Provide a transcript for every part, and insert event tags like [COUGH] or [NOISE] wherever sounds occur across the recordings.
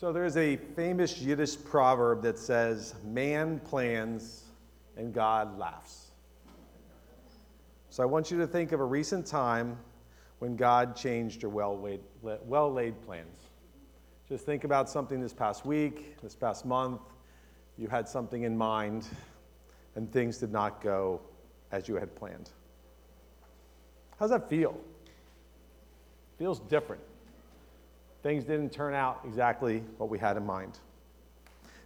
So there's a famous Yiddish proverb that says, Man plans and God laughs. So I want you to think of a recent time when God changed your well laid, plans. Just think about something this past week, this past month. You had something in mind, and things did not go as you had planned. How's that feel? Feels different things didn't turn out exactly what we had in mind.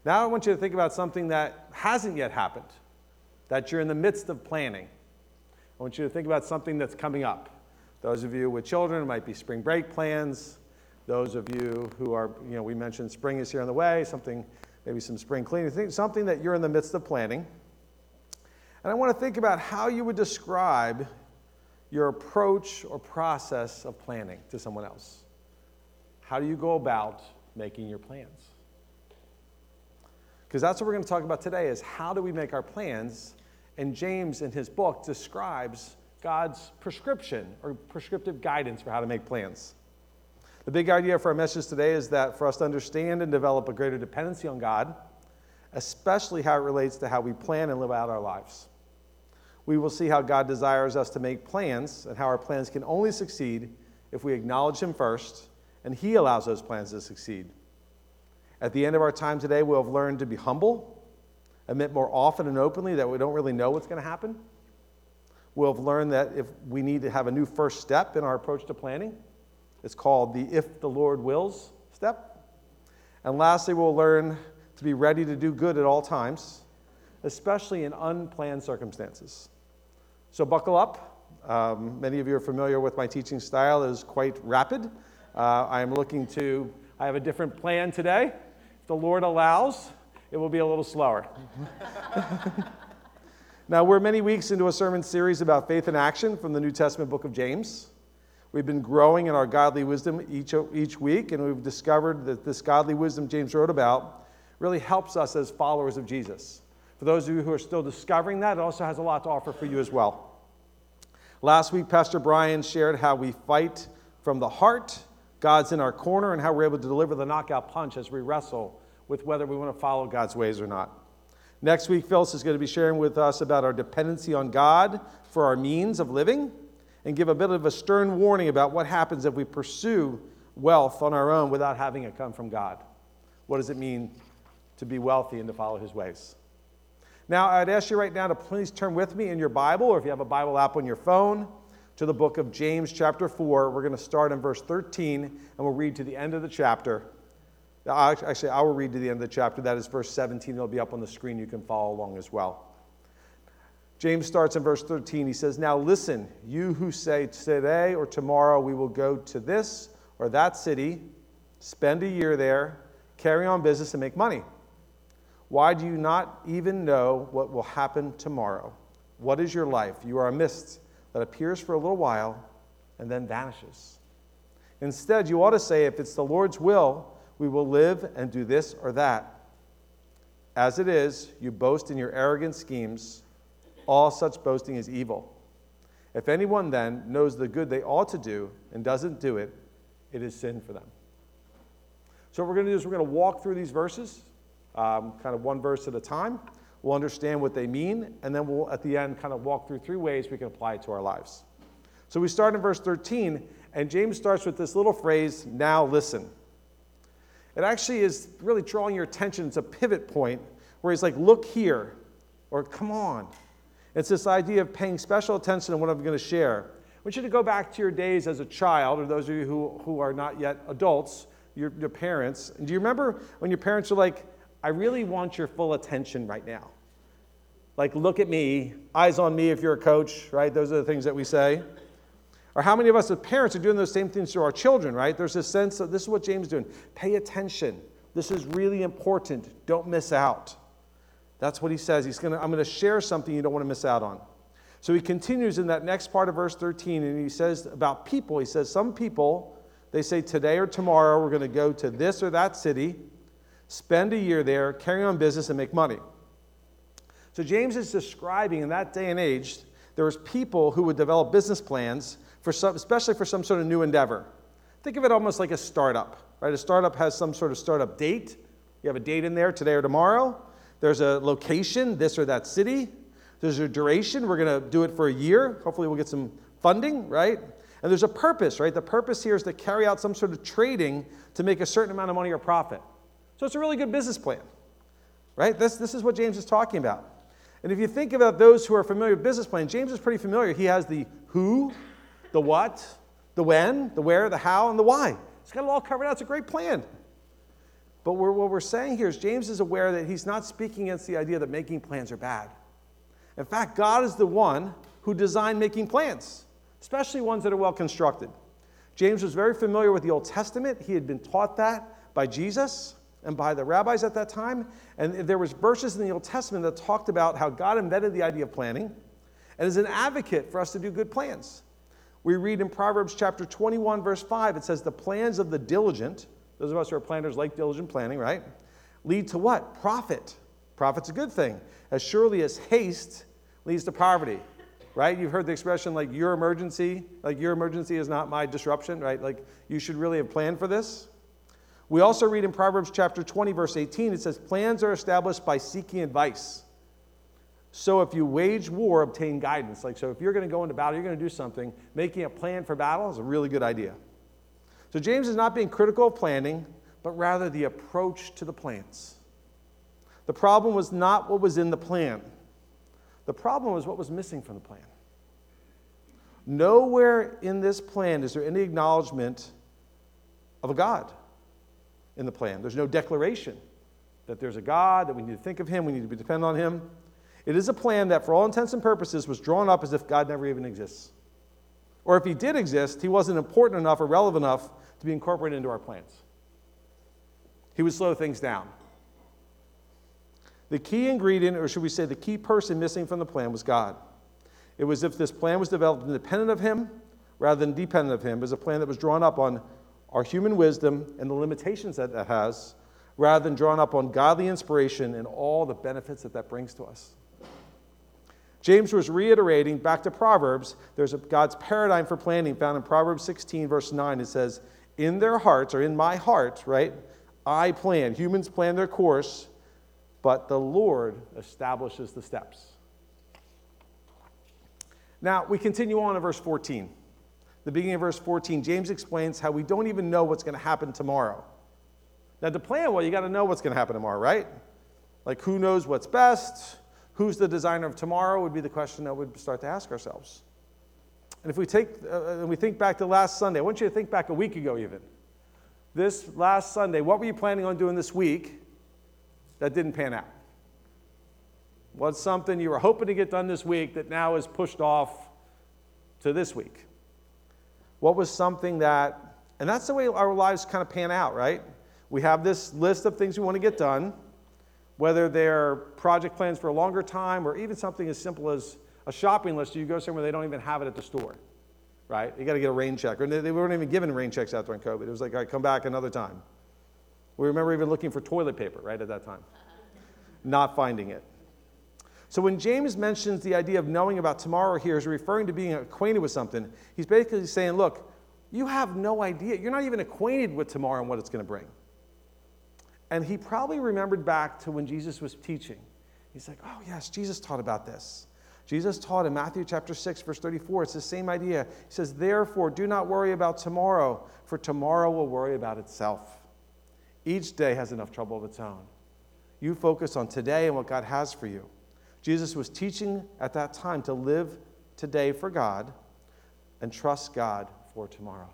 Now I want you to think about something that hasn't yet happened, that you're in the midst of planning. I want you to think about something that's coming up. Those of you with children, it might be spring break plans. Those of you who are, you know, we mentioned spring is here on the way, something, maybe some spring cleaning, something that you're in the midst of planning. And I want to think about how you would describe your approach or process of planning to someone else. How do you go about making your plans? Because that's what we're going to talk about today is how do we make our plans? And James in his book describes God's prescription or prescriptive guidance for how to make plans. The big idea for our message today is that for us to understand and develop a greater dependency on God, especially how it relates to how we plan and live out our lives. We will see how God desires us to make plans and how our plans can only succeed if we acknowledge Him first and He allows those plans to succeed. At the end of our time today, we'll have learned to be humble, admit more often and openly that we don't really know what's going to happen. We'll have learned that if we need to have a new first step in our approach to planning, it's called the if the Lord wills step. And lastly, we'll learn to be ready to do good at all times, especially in unplanned circumstances. So buckle up. Um, many of you are familiar with my teaching style, it is quite rapid. Uh, I am looking to, I have a different plan today. If the Lord allows, it will be a little slower. [LAUGHS] now, we're many weeks into a sermon series about faith and action from the New Testament book of James. We've been growing in our godly wisdom each, each week, and we've discovered that this godly wisdom James wrote about really helps us as followers of Jesus. For those of you who are still discovering that, it also has a lot to offer for you as well. Last week, Pastor Brian shared how we fight from the heart God's in our corner and how we're able to deliver the knockout punch as we wrestle with whether we want to follow God's ways or not. Next week, Phyllis is going to be sharing with us about our dependency on God for our means of living and give a bit of a stern warning about what happens if we pursue wealth on our own without having it come from God. What does it mean to be wealthy and to follow his ways? Now, I'd ask you right now to please turn with me in your Bible, or if you have a Bible app on your phone, to the book of James, chapter 4. We're going to start in verse 13 and we'll read to the end of the chapter. Uh, actually, I will read to the end of the chapter. That is verse 17. It'll be up on the screen. You can follow along as well. James starts in verse 13. He says, Now listen, you who say today or tomorrow we will go to this or that city, spend a year there, carry on business, and make money. Why do you not even know what will happen tomorrow? What is your life? You are a mist that appears for a little while and then vanishes. Instead, you ought to say, if it's the Lord's will, we will live and do this or that. As it is, you boast in your arrogant schemes. All such boasting is evil. If anyone then knows the good they ought to do and doesn't do it, it is sin for them. So, what we're going to do is we're going to walk through these verses, um, kind of one verse at a time. We'll understand what they mean, and then we'll, at the end, kind of walk through three ways we can apply it to our lives. So we start in verse 13, and James starts with this little phrase, now listen. It actually is really drawing your attention. It's a pivot point where he's like, look here, or come on. It's this idea of paying special attention to what I'm going to share. I want you to go back to your days as a child, or those of you who, who are not yet adults, your, your parents. And do you remember when your parents were like, I really want your full attention right now? Like, look at me, eyes on me if you're a coach, right? Those are the things that we say. Or how many of us as parents are doing those same things to our children, right? There's this sense of this is what James is doing. Pay attention. This is really important. Don't miss out. That's what he says. He's gonna, I'm going to share something you don't want to miss out on. So he continues in that next part of verse 13, and he says about people, he says, Some people, they say today or tomorrow, we're going to go to this or that city, spend a year there, carry on business, and make money. So James is describing in that day and age, there was people who would develop business plans for some, especially for some sort of new endeavor. Think of it almost like a startup, right? A startup has some sort of startup date. You have a date in there, today or tomorrow. There's a location, this or that city. There's a duration. We're going to do it for a year. Hopefully, we'll get some funding, right? And there's a purpose, right? The purpose here is to carry out some sort of trading to make a certain amount of money or profit. So it's a really good business plan, right? This, this is what James is talking about. And if you think about those who are familiar with business plan, James is pretty familiar. He has the who, the what, the when, the where, the how, and the why. He's got it all covered out. It's a great plan. But we're, what we're saying here is James is aware that he's not speaking against the idea that making plans are bad. In fact, God is the one who designed making plans, especially ones that are well constructed. James was very familiar with the Old Testament. He had been taught that by Jesus and by the rabbis at that time. And there was verses in the Old Testament that talked about how God invented the idea of planning and is an advocate for us to do good plans. We read in Proverbs chapter 21, verse 5, it says, The plans of the diligent, those of us who are planners like diligent planning, right? Lead to what? Profit. Profit's a good thing. As surely as haste leads to poverty, right? You've heard the expression like your emergency, like your emergency is not my disruption, right? Like you should really have planned for this. We also read in Proverbs chapter 20, verse 18, it says, Plans are established by seeking advice. So if you wage war, obtain guidance. Like, so if you're going to go into battle, you're going to do something, making a plan for battle is a really good idea. So James is not being critical of planning, but rather the approach to the plans. The problem was not what was in the plan, the problem was what was missing from the plan. Nowhere in this plan is there any acknowledgement of a God in the plan. There's no declaration that there's a God, that we need to think of Him, we need to depend on Him. It is a plan that, for all intents and purposes, was drawn up as if God never even exists. Or if He did exist, He wasn't important enough or relevant enough to be incorporated into our plans. He would slow things down. The key ingredient, or should we say the key person missing from the plan, was God. It was if this plan was developed independent of Him rather than dependent of Him. Was a plan that was drawn up on our human wisdom and the limitations that that has, rather than drawn up on godly inspiration and all the benefits that that brings to us. James was reiterating back to Proverbs, there's a, God's paradigm for planning found in Proverbs 16, verse 9. It says, In their hearts, or in my heart, right, I plan. Humans plan their course, but the Lord establishes the steps. Now, we continue on in verse 14 the beginning of verse 14, James explains how we don't even know what's going to happen tomorrow. Now, to plan well, you got to know what's going to happen tomorrow, right? Like, who knows what's best? Who's the designer of tomorrow would be the question that we'd start to ask ourselves. And if we take uh, and we think back to last Sunday, I want you to think back a week ago, even. This last Sunday, what were you planning on doing this week that didn't pan out? What's something you were hoping to get done this week that now is pushed off to this week? What was something that, and that's the way our lives kind of pan out, right? We have this list of things we want to get done, whether they're project plans for a longer time or even something as simple as a shopping list. You go somewhere they don't even have it at the store, right? You got to get a rain check. Or they weren't even giving rain checks out during COVID. It was like, all right, come back another time. We remember even looking for toilet paper, right, at that time, not finding it. So when James mentions the idea of knowing about tomorrow here is referring to being acquainted with something, he's basically saying, look, you have no idea. You're not even acquainted with tomorrow and what it's going to bring. And he probably remembered back to when Jesus was teaching. He's like, oh, yes, Jesus taught about this. Jesus taught in Matthew chapter 6, verse 34. It's the same idea. He says, Therefore, do not worry about tomorrow, for tomorrow will worry about itself. Each day has enough trouble of its own. You focus on today and what God has for you. Jesus was teaching at that time to live today for God and trust God for tomorrow.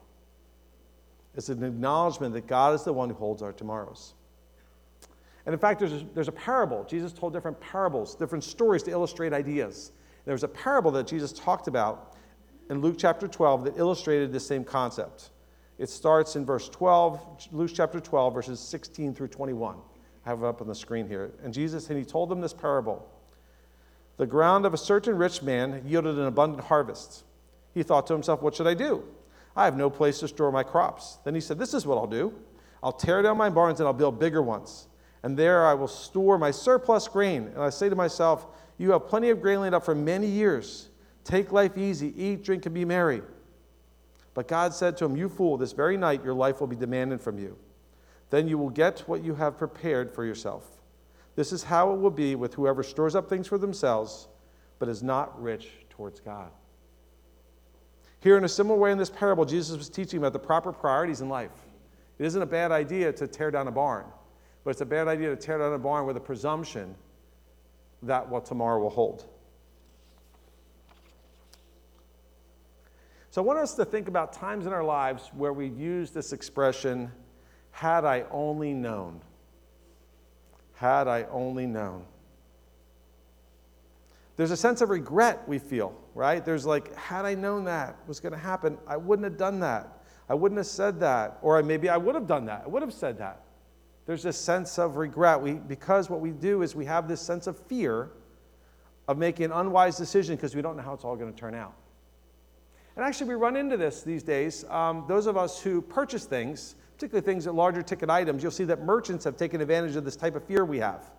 It's an acknowledgement that God is the one who holds our tomorrows. And in fact, there's a, there's a parable. Jesus told different parables, different stories to illustrate ideas. There was a parable that Jesus talked about in Luke chapter 12 that illustrated the same concept. It starts in verse 12, Luke chapter 12, verses 16 through 21. I have it up on the screen here. And Jesus, and he told them this parable. The ground of a certain rich man yielded an abundant harvest. He thought to himself, What should I do? I have no place to store my crops. Then he said, This is what I'll do. I'll tear down my barns and I'll build bigger ones. And there I will store my surplus grain. And I say to myself, You have plenty of grain laid up for many years. Take life easy, eat, drink, and be merry. But God said to him, You fool, this very night your life will be demanded from you. Then you will get what you have prepared for yourself. This is how it will be with whoever stores up things for themselves, but is not rich towards God. Here, in a similar way in this parable, Jesus was teaching about the proper priorities in life. It isn't a bad idea to tear down a barn, but it's a bad idea to tear down a barn with a presumption that what tomorrow will hold. So I want us to think about times in our lives where we've used this expression, had I only known. Had I only known. There's a sense of regret we feel, right? There's like, had I known that was going to happen, I wouldn't have done that. I wouldn't have said that. Or maybe I would have done that. I would have said that. There's this sense of regret. We, because what we do is we have this sense of fear of making an unwise decision because we don't know how it's all going to turn out. And actually, we run into this these days. Um, those of us who purchase things, particularly things at larger ticket items, you'll see that merchants have taken advantage of this type of fear we have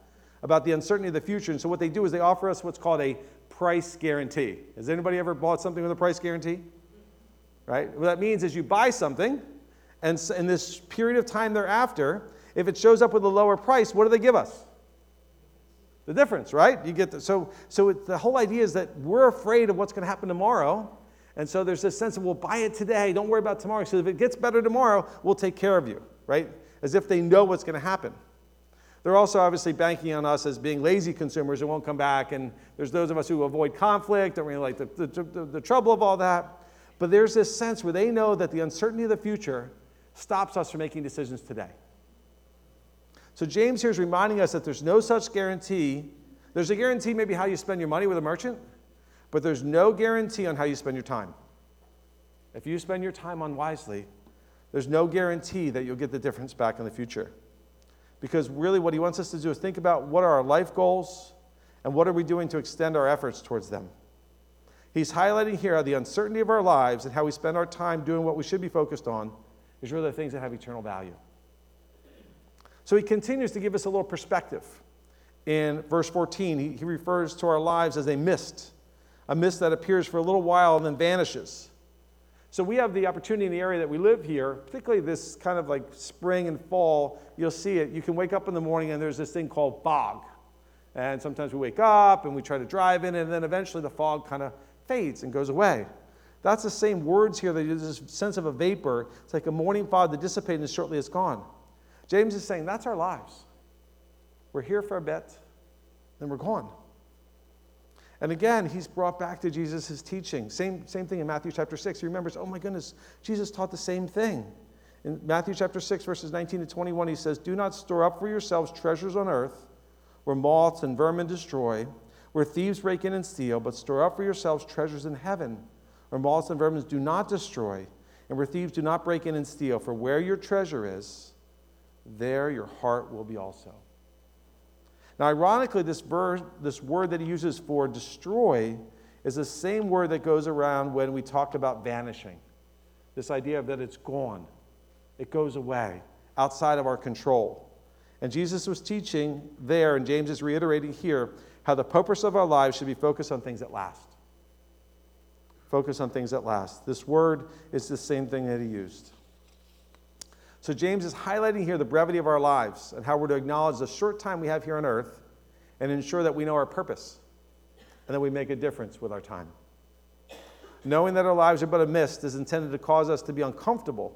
about the uncertainty of the future. And so, what they do is they offer us what's called a price guarantee. Has anybody ever bought something with a price guarantee? Right? What that means is you buy something, and in this period of time thereafter, if it shows up with a lower price, what do they give us? The difference, right? You get the, so so it, the whole idea is that we're afraid of what's going to happen tomorrow, and so there's this sense of, we'll buy it today, don't worry about tomorrow. So if it gets better tomorrow, we'll take care of you, right? As if they know what's going to happen. They're also obviously banking on us as being lazy consumers who won't come back. And there's those of us who avoid conflict, don't really like the, the, the, the trouble of all that. But there's this sense where they know that the uncertainty of the future stops us from making decisions today. So James here is reminding us that there's no such guarantee. There's a guarantee maybe how you spend your money with a merchant, but there's no guarantee on how you spend your time. If you spend your time unwisely, there's no guarantee that you'll get the difference back in the future. Because really, what he wants us to do is think about what are our life goals and what are we doing to extend our efforts towards them. He's highlighting here the uncertainty of our lives and how we spend our time doing what we should be focused on is really the things that have eternal value. So he continues to give us a little perspective. In verse 14, he, he refers to our lives as a mist a mist that appears for a little while and then vanishes. So we have the opportunity in the area that we live here, particularly this kind of like spring and fall, you'll see it. You can wake up in the morning and there's this thing called fog. And sometimes we wake up and we try to drive in, and then eventually the fog kind of fades and goes away. That's the same words here. There's this sense of a vapor. It's like a morning fog that dissipates and shortly it's gone. James is saying that's our lives. We're here for a bit, then we're gone. And again, he's brought back to Jesus' teaching. Same, same thing in Matthew chapter 6. He remembers, oh my goodness, Jesus taught the same thing. In Matthew chapter 6, verses 19 to 21, he says, Do not store up for yourselves treasures on earth where moths and vermin destroy, where thieves break in and steal, but store up for yourselves treasures in heaven where moths and vermin do not destroy, and where thieves do not break in and steal. For where your treasure is, there your heart will be also. Now, ironically, this, this word that he uses for destroy is the same word that goes around when we talk about vanishing. This idea that it's gone, it goes away, outside of our control. And Jesus was teaching there, and James is reiterating here, how the purpose of our lives should be focused on things that last. Focus on things that last. This word is the same thing that he used. So, James is highlighting here the brevity of our lives and how we're to acknowledge the short time we have here on earth and ensure that we know our purpose and that we make a difference with our time. Knowing that our lives are but a mist is intended to cause us to be uncomfortable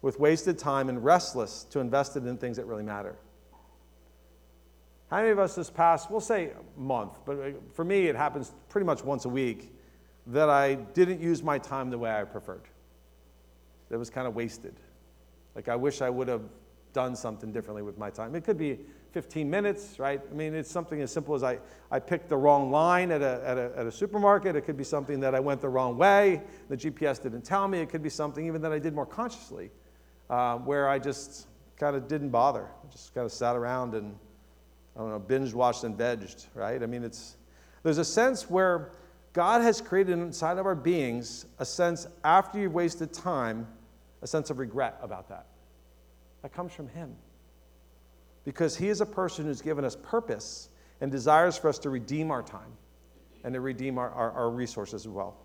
with wasted time and restless to invest it in things that really matter. How many of us this past, we'll say month, but uh, for me it happens pretty much once a week, that I didn't use my time the way I preferred? That was kind of wasted. Like, I wish I would have done something differently with my time. It could be 15 minutes, right? I mean, it's something as simple as I, I picked the wrong line at a, at, a, at a supermarket. It could be something that I went the wrong way. The GPS didn't tell me. It could be something even that I did more consciously, uh, where I just kind of didn't bother. I just kind of sat around and, I don't know, binge watched and vegged, right? I mean, it's, there's a sense where God has created inside of our beings a sense after you've wasted time a sense of regret about that. That comes from Him. Because He is a person who's given us purpose and desires for us to redeem our time and to redeem our, our, our resources as well.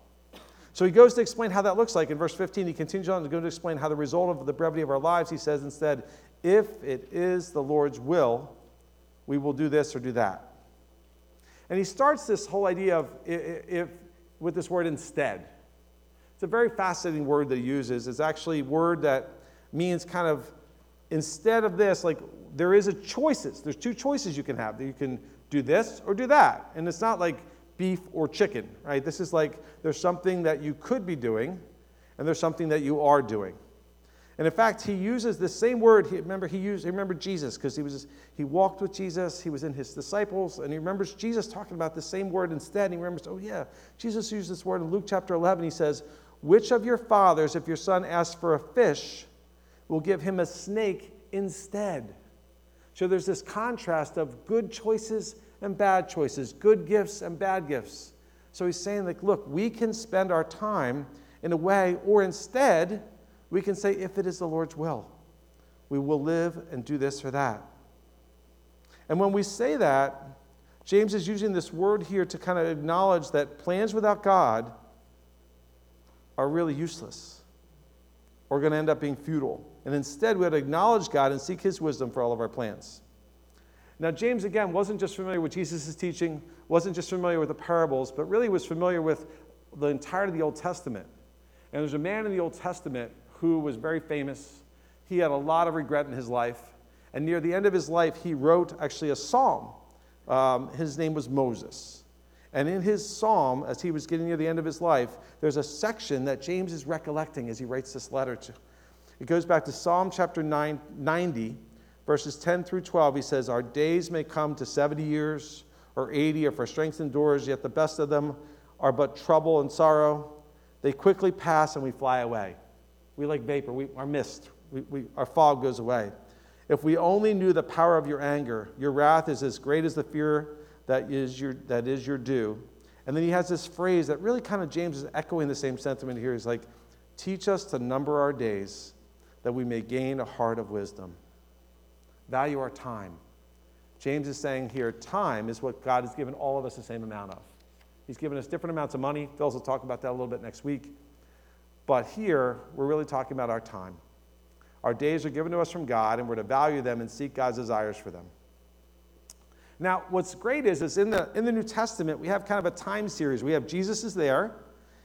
So he goes to explain how that looks like. In verse 15, he continues on to go to explain how the result of the brevity of our lives, he says instead, if it is the Lord's will, we will do this or do that. And he starts this whole idea of if, with this word instead. It's a very fascinating word that he uses. It's actually a word that means kind of instead of this, like there is a choices. There's two choices you can have. You can do this or do that. And it's not like beef or chicken, right? This is like there's something that you could be doing and there's something that you are doing. And in fact, he uses the same word. He, remember, he used. He remembered Jesus because he was he walked with Jesus. He was in his disciples, and he remembers Jesus talking about the same word instead. And he remembers, oh yeah, Jesus used this word in Luke chapter 11. He says, "Which of your fathers, if your son asks for a fish, will give him a snake instead?" So there's this contrast of good choices and bad choices, good gifts and bad gifts. So he's saying, like, look, we can spend our time in a way, or instead we can say, if it is the Lord's will, we will live and do this or that. And when we say that, James is using this word here to kind of acknowledge that plans without God are really useless or going to end up being futile. And instead, we have to acknowledge God and seek His wisdom for all of our plans. Now, James, again, wasn't just familiar with Jesus' teaching, wasn't just familiar with the parables, but really was familiar with the entirety of the Old Testament. And there's a man in the Old Testament who was very famous. He had a lot of regret in his life. And near the end of his life, he wrote actually a psalm. Um, his name was Moses. And in his psalm, as he was getting near the end of his life, there's a section that James is recollecting as he writes this letter to. It goes back to Psalm chapter 9, 90, verses 10 through 12. He says, Our days may come to 70 years or 80, if our strength endures, yet the best of them are but trouble and sorrow. They quickly pass and we fly away. We like vapor, we are mist, we, we, our fog goes away. If we only knew the power of your anger, your wrath is as great as the fear that is your, that is your due. And then he has this phrase that really kind of James is echoing the same sentiment here. He's like, Teach us to number our days that we may gain a heart of wisdom. Value our time. James is saying here, time is what God has given all of us the same amount of. He's given us different amounts of money. Phyllis will talk about that a little bit next week. But here, we're really talking about our time. Our days are given to us from God, and we're to value them and seek God's desires for them. Now, what's great is, is in the, in the New Testament, we have kind of a time series. We have Jesus is there,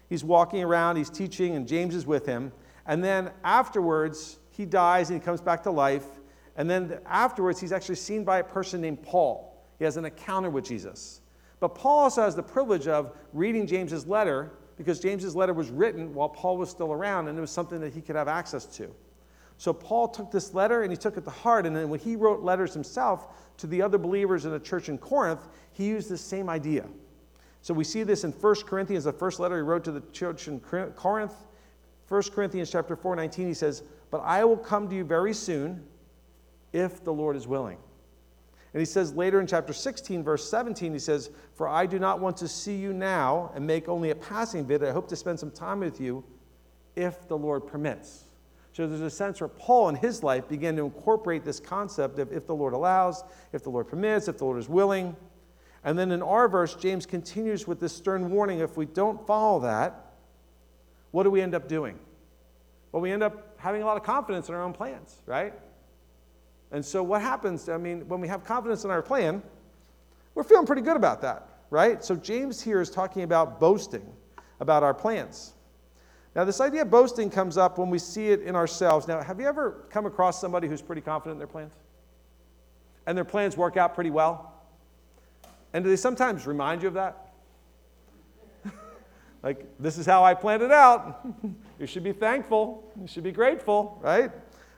he's walking around, he's teaching, and James is with him. And then afterwards, he dies and he comes back to life. And then afterwards, he's actually seen by a person named Paul. He has an encounter with Jesus. But Paul also has the privilege of reading James's letter because James's letter was written while Paul was still around and it was something that he could have access to. So Paul took this letter and he took it to heart. And then when he wrote letters himself to the other believers in the church in Corinth, he used the same idea. So we see this in 1 Corinthians, the first letter he wrote to the church in Corinth. 1 Corinthians chapter 4, 19, he says, But I will come to you very soon if the Lord is willing. And he says later in chapter 16, verse 17, he says, For I do not want to see you now and make only a passing visit. I hope to spend some time with you if the Lord permits. So there's a sense where Paul in his life began to incorporate this concept of if the Lord allows, if the Lord permits, if the Lord is willing. And then in our verse, James continues with this stern warning if we don't follow that, what do we end up doing? Well, we end up having a lot of confidence in our own plans, right? And so, what happens? I mean, when we have confidence in our plan, we're feeling pretty good about that, right? So, James here is talking about boasting about our plans. Now, this idea of boasting comes up when we see it in ourselves. Now, have you ever come across somebody who's pretty confident in their plans? And their plans work out pretty well? And do they sometimes remind you of that? [LAUGHS] like, this is how I planned it out. [LAUGHS] you should be thankful. You should be grateful, right?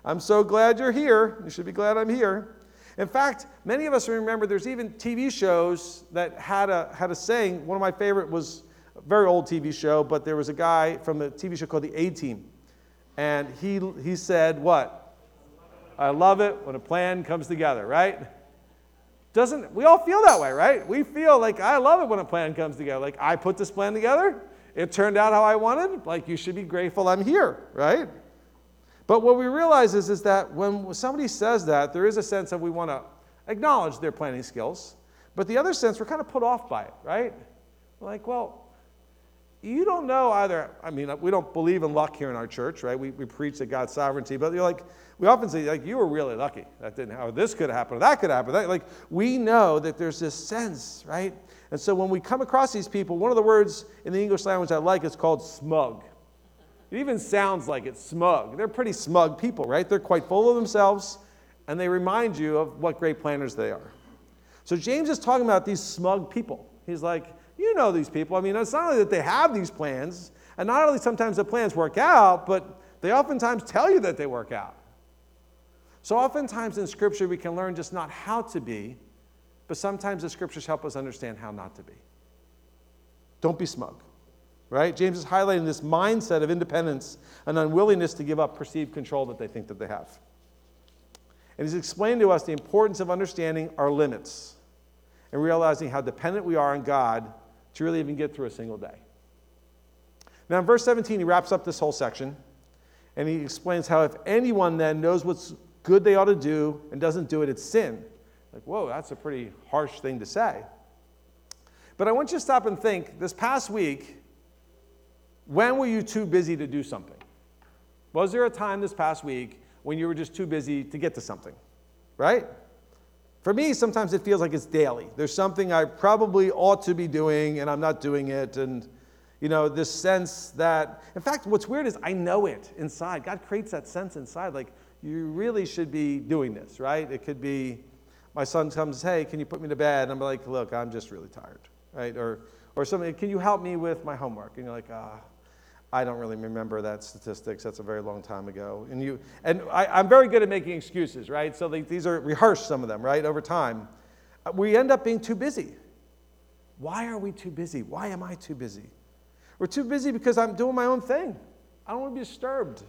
I'm so glad you're here. You should be glad I'm here. In fact, many of us remember there's even TV shows that had a, had a saying. One of my favorite was very old TV show, but there was a guy from a TV show called The A Team. And he, he said, What? I love it when a plan comes together, right? Doesn't we all feel that way, right? We feel like I love it when a plan comes together. Like I put this plan together, it turned out how I wanted. Like you should be grateful I'm here, right? But what we realize is, is that when somebody says that, there is a sense of we want to acknowledge their planning skills. But the other sense, we're kind of put off by it, right? Like, well, you don't know either. I mean, we don't believe in luck here in our church, right? We, we preach that God's sovereignty, but you're like, we often say, like, you were really lucky. That didn't happen. This could happen. That could happen. That, like, we know that there's this sense, right? And so when we come across these people, one of the words in the English language I like is called smug. It even sounds like it's smug. They're pretty smug people, right? They're quite full of themselves, and they remind you of what great planners they are. So James is talking about these smug people. He's like, you know these people. I mean, it's not only that they have these plans, and not only sometimes the plans work out, but they oftentimes tell you that they work out. So, oftentimes in Scripture, we can learn just not how to be, but sometimes the Scriptures help us understand how not to be. Don't be smug, right? James is highlighting this mindset of independence and unwillingness to give up perceived control that they think that they have. And he's explained to us the importance of understanding our limits and realizing how dependent we are on God to really even get through a single day. Now, in verse 17, he wraps up this whole section and he explains how if anyone then knows what's good they ought to do and doesn't do it, it's sin. Like, whoa, that's a pretty harsh thing to say. But I want you to stop and think this past week, when were you too busy to do something? Was there a time this past week when you were just too busy to get to something? Right? For me, sometimes it feels like it's daily. There's something I probably ought to be doing and I'm not doing it. And, you know, this sense that, in fact, what's weird is I know it inside. God creates that sense inside. Like, you really should be doing this, right? It could be my son comes, hey, can you put me to bed? And I'm like, look, I'm just really tired, right? Or, or something, can you help me with my homework? And you're like, ah, I don't really remember that statistics. That's a very long time ago. And, you, and I, am very good at making excuses, right? So they, these are rehearsed, some of them, right, over time. Uh, we end up being too busy. Why are we too busy? Why am I too busy? We're too busy because I'm doing my own thing. I don't want to be disturbed.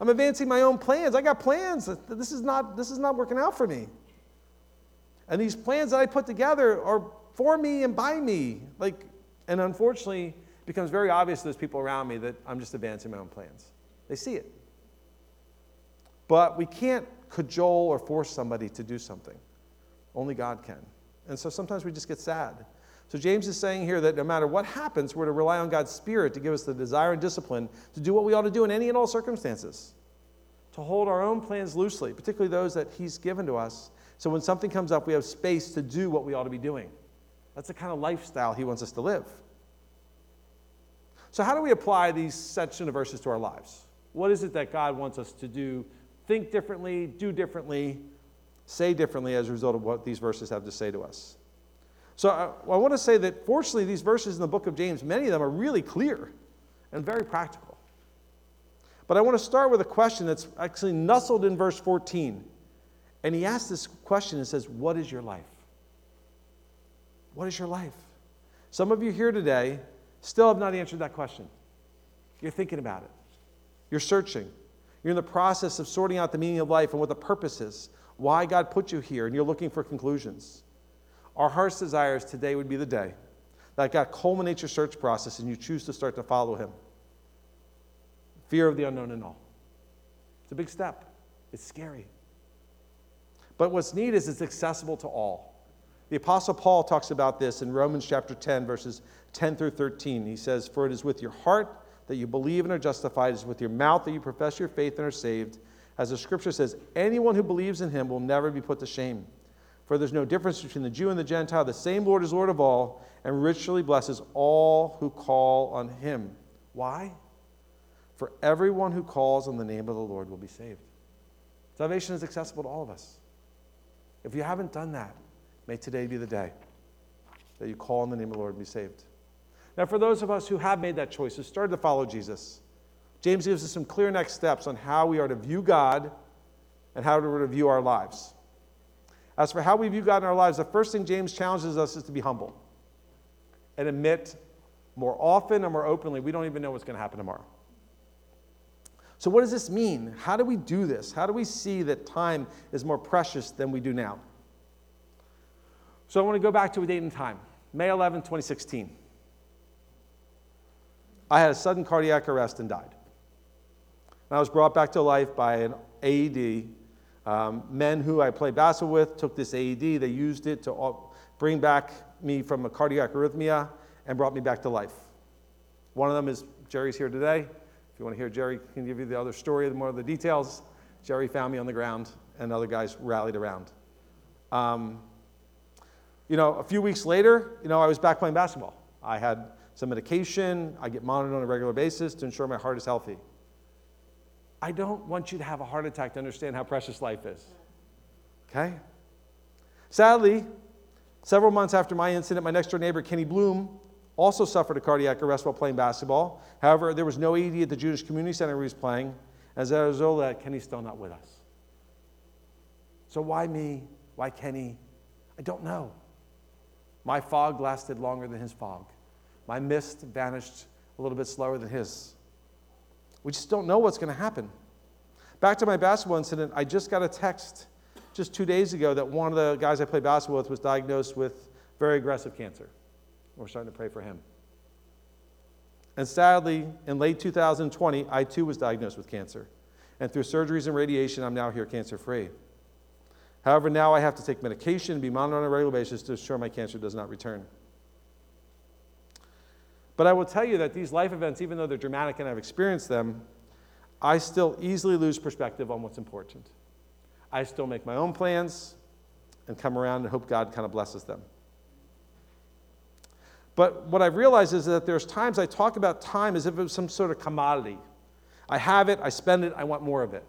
I'm advancing my own plans. I got plans. This is not, this is not working out for me. And these plans that I put together are for me and by me. Like, and unfortunately, becomes very obvious to those people around me that I'm just advancing my own plans. They see it. But we can't cajole or force somebody to do something. Only God can. And so sometimes we just get sad. So James is saying here that no matter what happens, we're to rely on God's Spirit to give us the desire and discipline to do what we ought to do in any and all circumstances. To hold our own plans loosely, particularly those that He's given to us. So when something comes up, we have space to do what we ought to be doing. That's the kind of lifestyle He wants us to live. So, how do we apply these section of verses to our lives? What is it that God wants us to do? Think differently, do differently, say differently as a result of what these verses have to say to us. So uh, I, I want to say that fortunately, these verses in the book of James, many of them are really clear and very practical. But I want to start with a question that's actually nestled in verse 14. And he asks this question and says, What is your life? What is your life? Some of you here today still have not answered that question. You're thinking about it, you're searching, you're in the process of sorting out the meaning of life and what the purpose is, why God put you here, and you're looking for conclusions. Our heart's desires today would be the day that God culminates your search process and you choose to start to follow Him. Fear of the unknown and all. It's a big step, it's scary. But what's neat is it's accessible to all. The Apostle Paul talks about this in Romans chapter 10, verses 10 through 13. He says, For it is with your heart that you believe and are justified, it is with your mouth that you profess your faith and are saved. As the scripture says, anyone who believes in him will never be put to shame. For there's no difference between the Jew and the Gentile. The same Lord is Lord of all and richly blesses all who call on him. Why? For everyone who calls on the name of the Lord will be saved. Salvation is accessible to all of us. If you haven't done that, may today be the day that you call on the name of the Lord and be saved. Now, for those of us who have made that choice, who started to follow Jesus, James gives us some clear next steps on how we are to view God and how to view our lives. As for how we view God in our lives, the first thing James challenges us is to be humble and admit more often or more openly we don't even know what's going to happen tomorrow. So, what does this mean? How do we do this? How do we see that time is more precious than we do now? So, I want to go back to a date and time May 11, 2016. I had a sudden cardiac arrest and died. I was brought back to life by an AED um, men who I played basketball with took this AED, they used it to bring back me from a cardiac arrhythmia and brought me back to life. One of them is Jerry's here today. If you want to hear Jerry can give you the other story, more of the details. Jerry found me on the ground, and other guys rallied around. Um, you know, a few weeks later, you know, I was back playing basketball. I had some medication. I get monitored on a regular basis to ensure my heart is healthy. I don't want you to have a heart attack to understand how precious life is. Okay? Sadly, several months after my incident, my next door neighbor, Kenny Bloom, also suffered a cardiac arrest while playing basketball. However, there was no AED at the Jewish Community Center where he was playing. As a result of that, Kenny's still not with us. So why me? Why Kenny? I don't know. My fog lasted longer than his fog. My mist vanished a little bit slower than his. We just don't know what's going to happen. Back to my basketball incident, I just got a text just two days ago that one of the guys I played basketball with was diagnosed with very aggressive cancer. We're starting to pray for him. And sadly, in late 2020, I too was diagnosed with cancer. And through surgeries and radiation, I'm now here cancer free. However, now I have to take medication and be monitored on a regular basis to ensure my cancer does not return. But I will tell you that these life events, even though they're dramatic and I've experienced them, I still easily lose perspective on what's important. I still make my own plans and come around and hope God kind of blesses them. But what I've realized is that there's times I talk about time as if it was some sort of commodity. I have it, I spend it, I want more of it.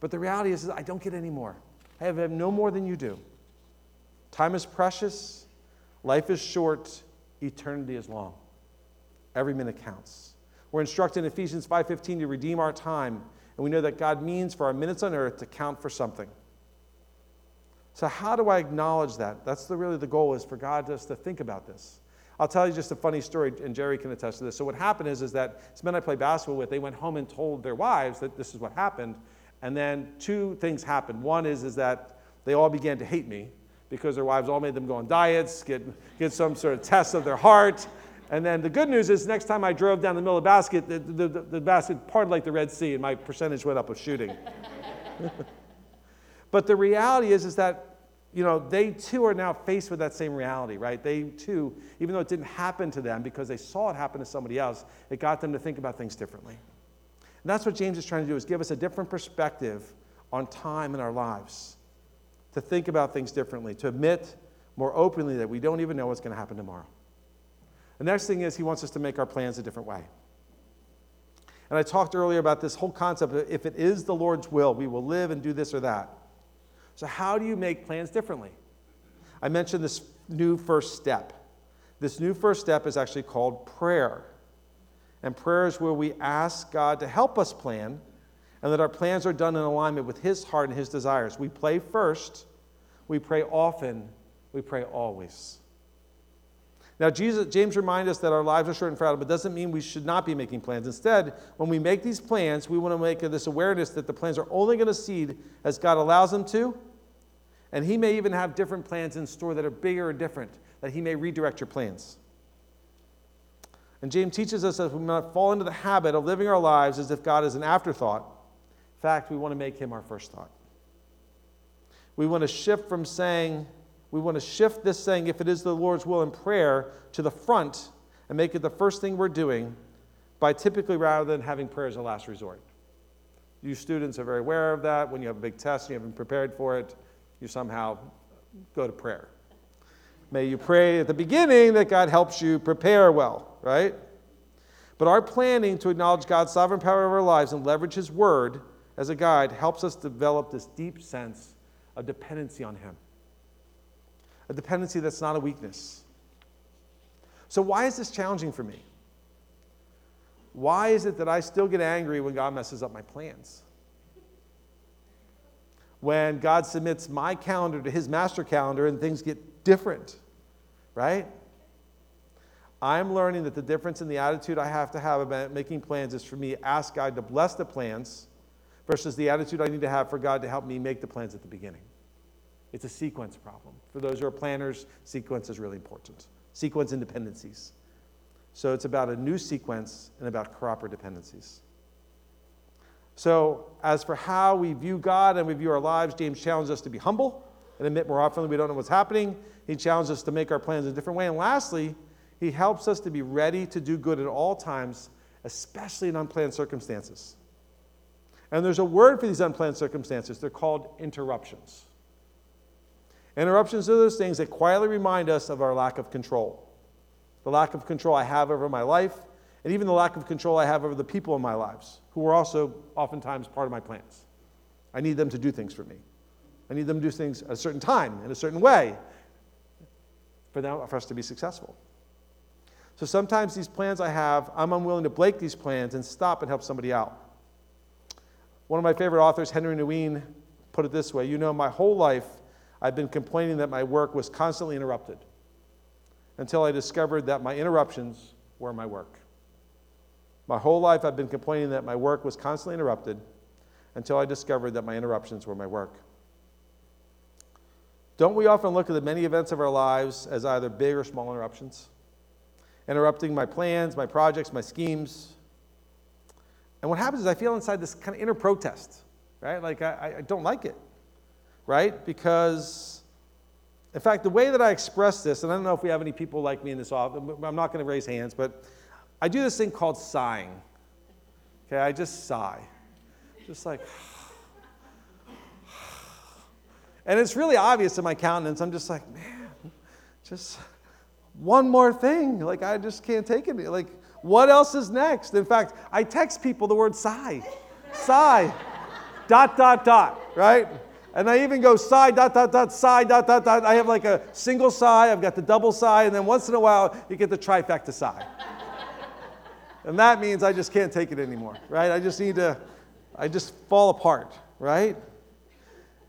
But the reality is, is I don't get any more. I have no more than you do. Time is precious, life is short, eternity is long. Every minute counts. We're instructed in Ephesians 5:15 to redeem our time, and we know that God means for our minutes on earth to count for something. So how do I acknowledge that? That's the, really the goal is for God just to think about this. I'll tell you just a funny story, and Jerry can attest to this. So what happened is, is that some men I played basketball with, they went home and told their wives that this is what happened, and then two things happened. One is, is that they all began to hate me because their wives all made them go on diets, get, get some sort of test of their heart, and then the good news is, next time I drove down the middle of the basket, the, the, the, the basket parted like the Red Sea, and my percentage went up of shooting. [LAUGHS] but the reality is, is that, you know, they too are now faced with that same reality, right? They too, even though it didn't happen to them because they saw it happen to somebody else, it got them to think about things differently. And that's what James is trying to do, is give us a different perspective on time in our lives, to think about things differently, to admit more openly that we don't even know what's going to happen tomorrow. The next thing is he wants us to make our plans a different way. And I talked earlier about this whole concept of if it is the Lord's will, we will live and do this or that. So, how do you make plans differently? I mentioned this new first step. This new first step is actually called prayer. And prayers where we ask God to help us plan and that our plans are done in alignment with His heart and His desires. We pray first, we pray often, we pray always. Now, Jesus, James reminds us that our lives are short and fragile, but doesn't mean we should not be making plans. Instead, when we make these plans, we want to make this awareness that the plans are only going to seed as God allows them to. And He may even have different plans in store that are bigger or different, that He may redirect your plans. And James teaches us that we not fall into the habit of living our lives as if God is an afterthought. In fact, we want to make Him our first thought. We want to shift from saying, we want to shift this saying, if it is the Lord's will in prayer, to the front and make it the first thing we're doing by typically rather than having prayer as a last resort. You students are very aware of that. When you have a big test and you haven't prepared for it, you somehow go to prayer. May you pray at the beginning that God helps you prepare well, right? But our planning to acknowledge God's sovereign power over our lives and leverage His word as a guide helps us develop this deep sense of dependency on Him a dependency that's not a weakness. So, why is this challenging for me? Why is it that I still get angry when God messes up my plans? When God submits my calendar to his master calendar and things get different, right? I'm learning that the difference in the attitude I have to have about making plans is for me to ask God to bless the plans versus the attitude I need to have for God to help me make the plans at the beginning. It's a sequence problem. For those who are planners, sequence is really important. Sequence and dependencies. So it's about a new sequence and about proper dependencies. So, as for how we view God and we view our lives, James challenged us to be humble and admit more often we don't know what's happening. He challenged us to make our plans a different way. And lastly, He helps us to be ready to do good at all times, especially in unplanned circumstances. And there's a word for these unplanned circumstances. They're called interruptions. Interruptions are those things that quietly remind us of our lack of control. The lack of control I have over my life, and even the lack of control I have over the people in my lives, who are also oftentimes part of my plans. I need them to do things for me. I need them to do things at a certain time, in a certain way, for, them, for us to be successful. So sometimes these plans I have, I'm unwilling to break these plans and stop and help somebody out. One of my favorite authors, Henri Nouwen, put it this way You know, my whole life, I've been complaining that my work was constantly interrupted until I discovered that my interruptions were my work. My whole life, I've been complaining that my work was constantly interrupted until I discovered that my interruptions were my work. Don't we often look at the many events of our lives as either big or small interruptions? Interrupting my plans, my projects, my schemes, and what happens is I feel inside this kind of inner protest, right? Like I, I don't like it, right? Because, in fact, the way that I express this, and I don't know if we have any people like me in this office, I'm not going to raise hands, but I do this thing called sighing. Okay, I just sigh. Just like, [SIGHS] [SIGHS] and it's really obvious in my countenance. I'm just like, man, just one more thing. Like, I just can't take it. Like, what else is next? In fact, I text people the word sigh. Sigh. dot, dot, dot, right? And I even go sigh, dot, dot, dot, sigh, dot, dot, dot. I have like a single sigh, I've got the double sigh, and then once in a while, you get the trifecta sigh. and that means I just can't take it anymore, right? I just need to, I just fall apart, right?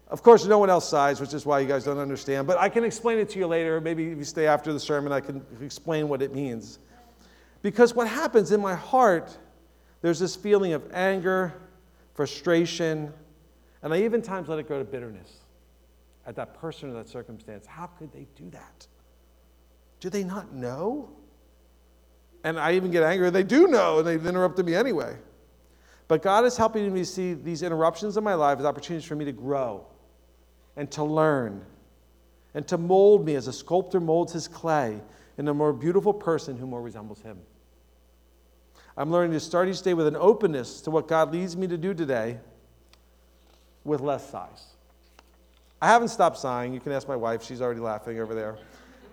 Of course, no one else sighs, which is why you guys don't understand, but I can explain it to you later. Maybe if you stay after the sermon, I can explain what it means. Because what happens in my heart, there's this feeling of anger, frustration, and I even times let it go to bitterness at that person or that circumstance. How could they do that? Do they not know? And I even get angry. They do know, and they've interrupted me anyway. But God is helping me see these interruptions in my life as opportunities for me to grow and to learn and to mold me as a sculptor molds his clay in a more beautiful person who more resembles him. I'm learning to start each day with an openness to what God leads me to do today with less sighs. I haven't stopped sighing. You can ask my wife, she's already laughing over there.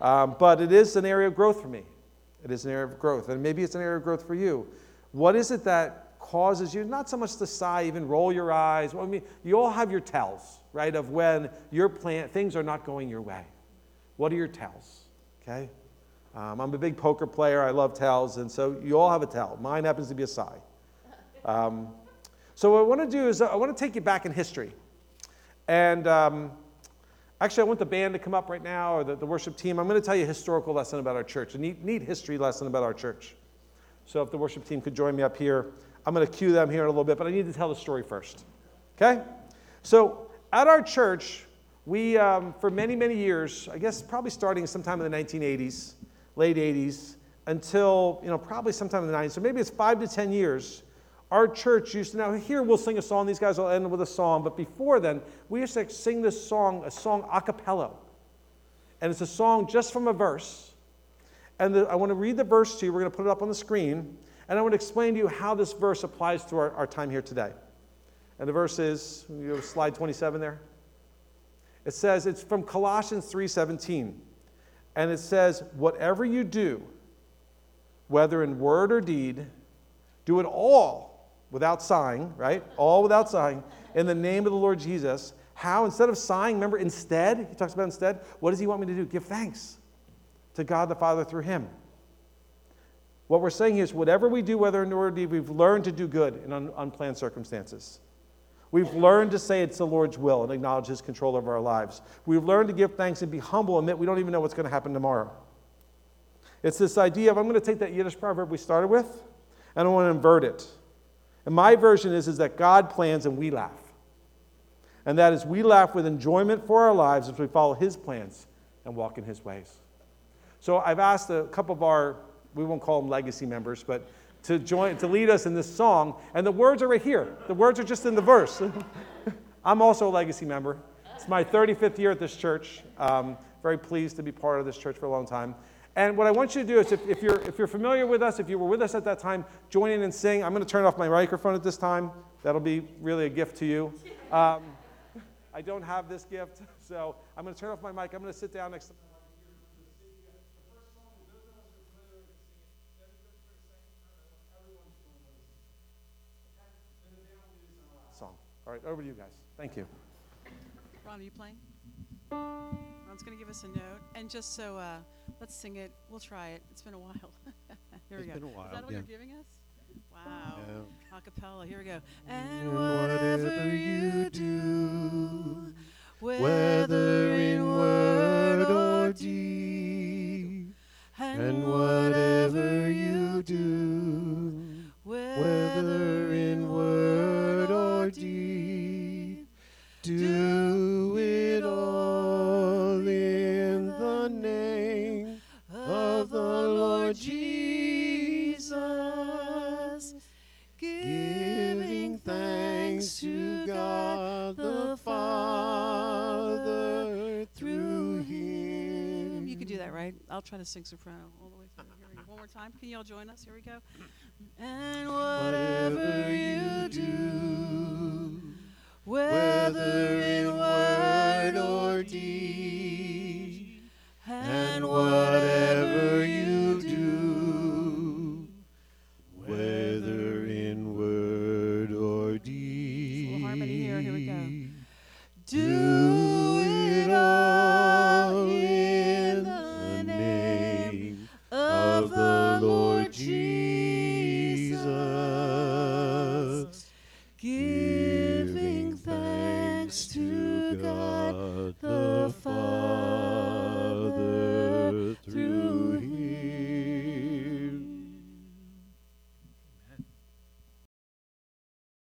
Um, but it is an area of growth for me. It is an area of growth. And maybe it's an area of growth for you. What is it that causes you not so much to sigh, even roll your eyes? Well, I mean, you all have your tells, right, of when your plan, things are not going your way. What are your tells? Okay? Um, I'm a big poker player. I love tells, and so you all have a tell. Mine happens to be a sigh. Um, so what I want to do is I want to take you back in history. And um, actually, I want the band to come up right now, or the, the, worship team. I'm going to tell you a historical lesson about our church, a neat, neat history lesson about our church. So if the worship team could join me up here, I'm going to cue them here in a little bit, but I need to tell the story first. Okay? So at our church, we, um, for many, many years, I guess probably starting sometime in the 1980s, late 80s until, you know, probably sometime in the 90s. So maybe it's five to 10 years. Our church used to, now here we'll sing a song, these guys will end with a song, but before then, we used to sing this song, a song a cappella. And it's a song just from a verse. And the, I want to read the verse to you. We're going to put it up on the screen. And I want to explain to you how this verse applies to our, our time here today. And the verse is, you slide 27 there. It says, it's from Colossians 3:17. And it says, Whatever you do, whether in word or deed, do it all without sighing, right? All without sighing, in the name of the Lord Jesus. How? Instead of sighing, remember, instead, he talks about instead, what does he want me to do? Give thanks to God the Father through him. What we're saying is, whatever we do, whether in word or deed, we've learned to do good in un- unplanned circumstances. We've learned to say it's the Lord's will and acknowledge His control over our lives. We've learned to give thanks and be humble admit we don't even know what's going to happen tomorrow. It's this idea of I'm going to take that Yiddish proverb we started with and I want to invert it. And my version is, is that God plans and we laugh. And that is, we laugh with enjoyment for our lives as we follow His plans and walk in His ways. So I've asked a couple of our, we won't call them legacy members, but to join to lead us in this song. And the words are right here. The words are just in the verse. [LAUGHS] I'm also a legacy member. It's my 35th year at this church. Um, very pleased to be part of this church for a long time. And what I want you to do is, if, if, you're, if you're familiar with us, if you were with us at that time, join in and sing. I'm going to turn off my microphone at this time. That'll be really a gift to you. Um, I don't have this gift, [LAUGHS] so I'm going to turn off my mic. I'm going to sit down next to song. All right, over to you guys. Thank you. Ron, are you playing? Ron's going to give us a note. And just so, uh, let's sing it. We'll try it. It's been a while. [LAUGHS] Here we It's go. been a while, Is that what yeah. you're giving us? Wow. Yeah. A cappella. Here we go. And whatever you do, whether in word or deed, and whatever you do, whether in word or deed, do it all in the name of the Lord Jesus, giving thanks to God the Father through him. You can do that, right? I'll try to sing soprano all the way through. Here. [LAUGHS] One more time. Can you all join us? Here we go. And whatever you do, whether